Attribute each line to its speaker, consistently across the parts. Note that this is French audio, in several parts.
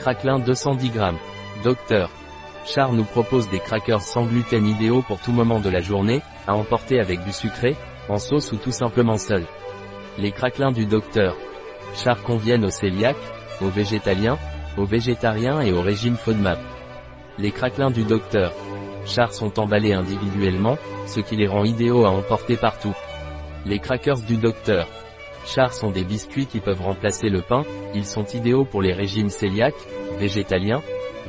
Speaker 1: Craquelin 210 g. Docteur. Char nous propose des crackers sans gluten idéaux pour tout moment de la journée, à emporter avec du sucré, en sauce ou tout simplement seul. Les craquelins du docteur. Char conviennent aux cœliaques, aux végétaliens, aux végétariens et au régime FODMAP. Les craquelins du docteur. Char sont emballés individuellement, ce qui les rend idéaux à emporter partout. Les crackers du docteur. Char sont des biscuits qui peuvent remplacer le pain, ils sont idéaux pour les régimes cœliaques, végétaliens,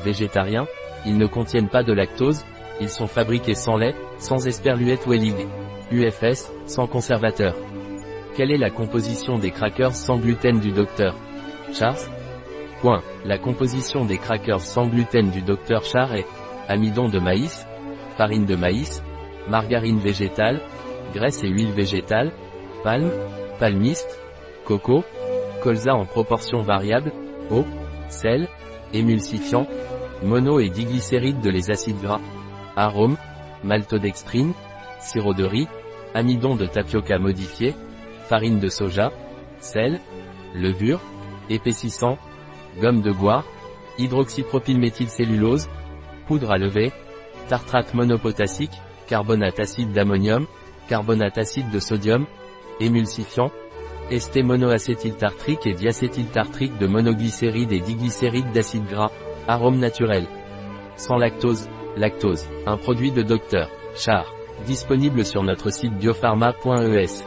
Speaker 1: végétariens, ils ne contiennent pas de lactose, ils sont fabriqués sans lait, sans esperluette ou éligue. UFS, sans conservateur. Quelle est la composition des crackers sans gluten du docteur Char Point. La composition des crackers sans gluten du docteur Char est amidon de maïs, farine de maïs, margarine végétale, graisse et huile végétale, palme, palmiste, coco, colza en proportion variable, eau, sel, émulsifiant, mono et diglycéride de les acides gras, arôme, maltodextrine, sirop de riz, amidon de tapioca modifié, farine de soja, sel, levure, épaississant, gomme de goire, hydroxypropylméthylcellulose, poudre à lever, tartrate monopotassique, carbonate acide d'ammonium, carbonate acide de sodium, émulsifiant, esté monoacétyltartrique et diacétyltartrique de monoglycéride et diglycéride d'acide gras, arôme naturel. Sans lactose, lactose, un produit de Dr. Char. Disponible sur notre site biopharma.es.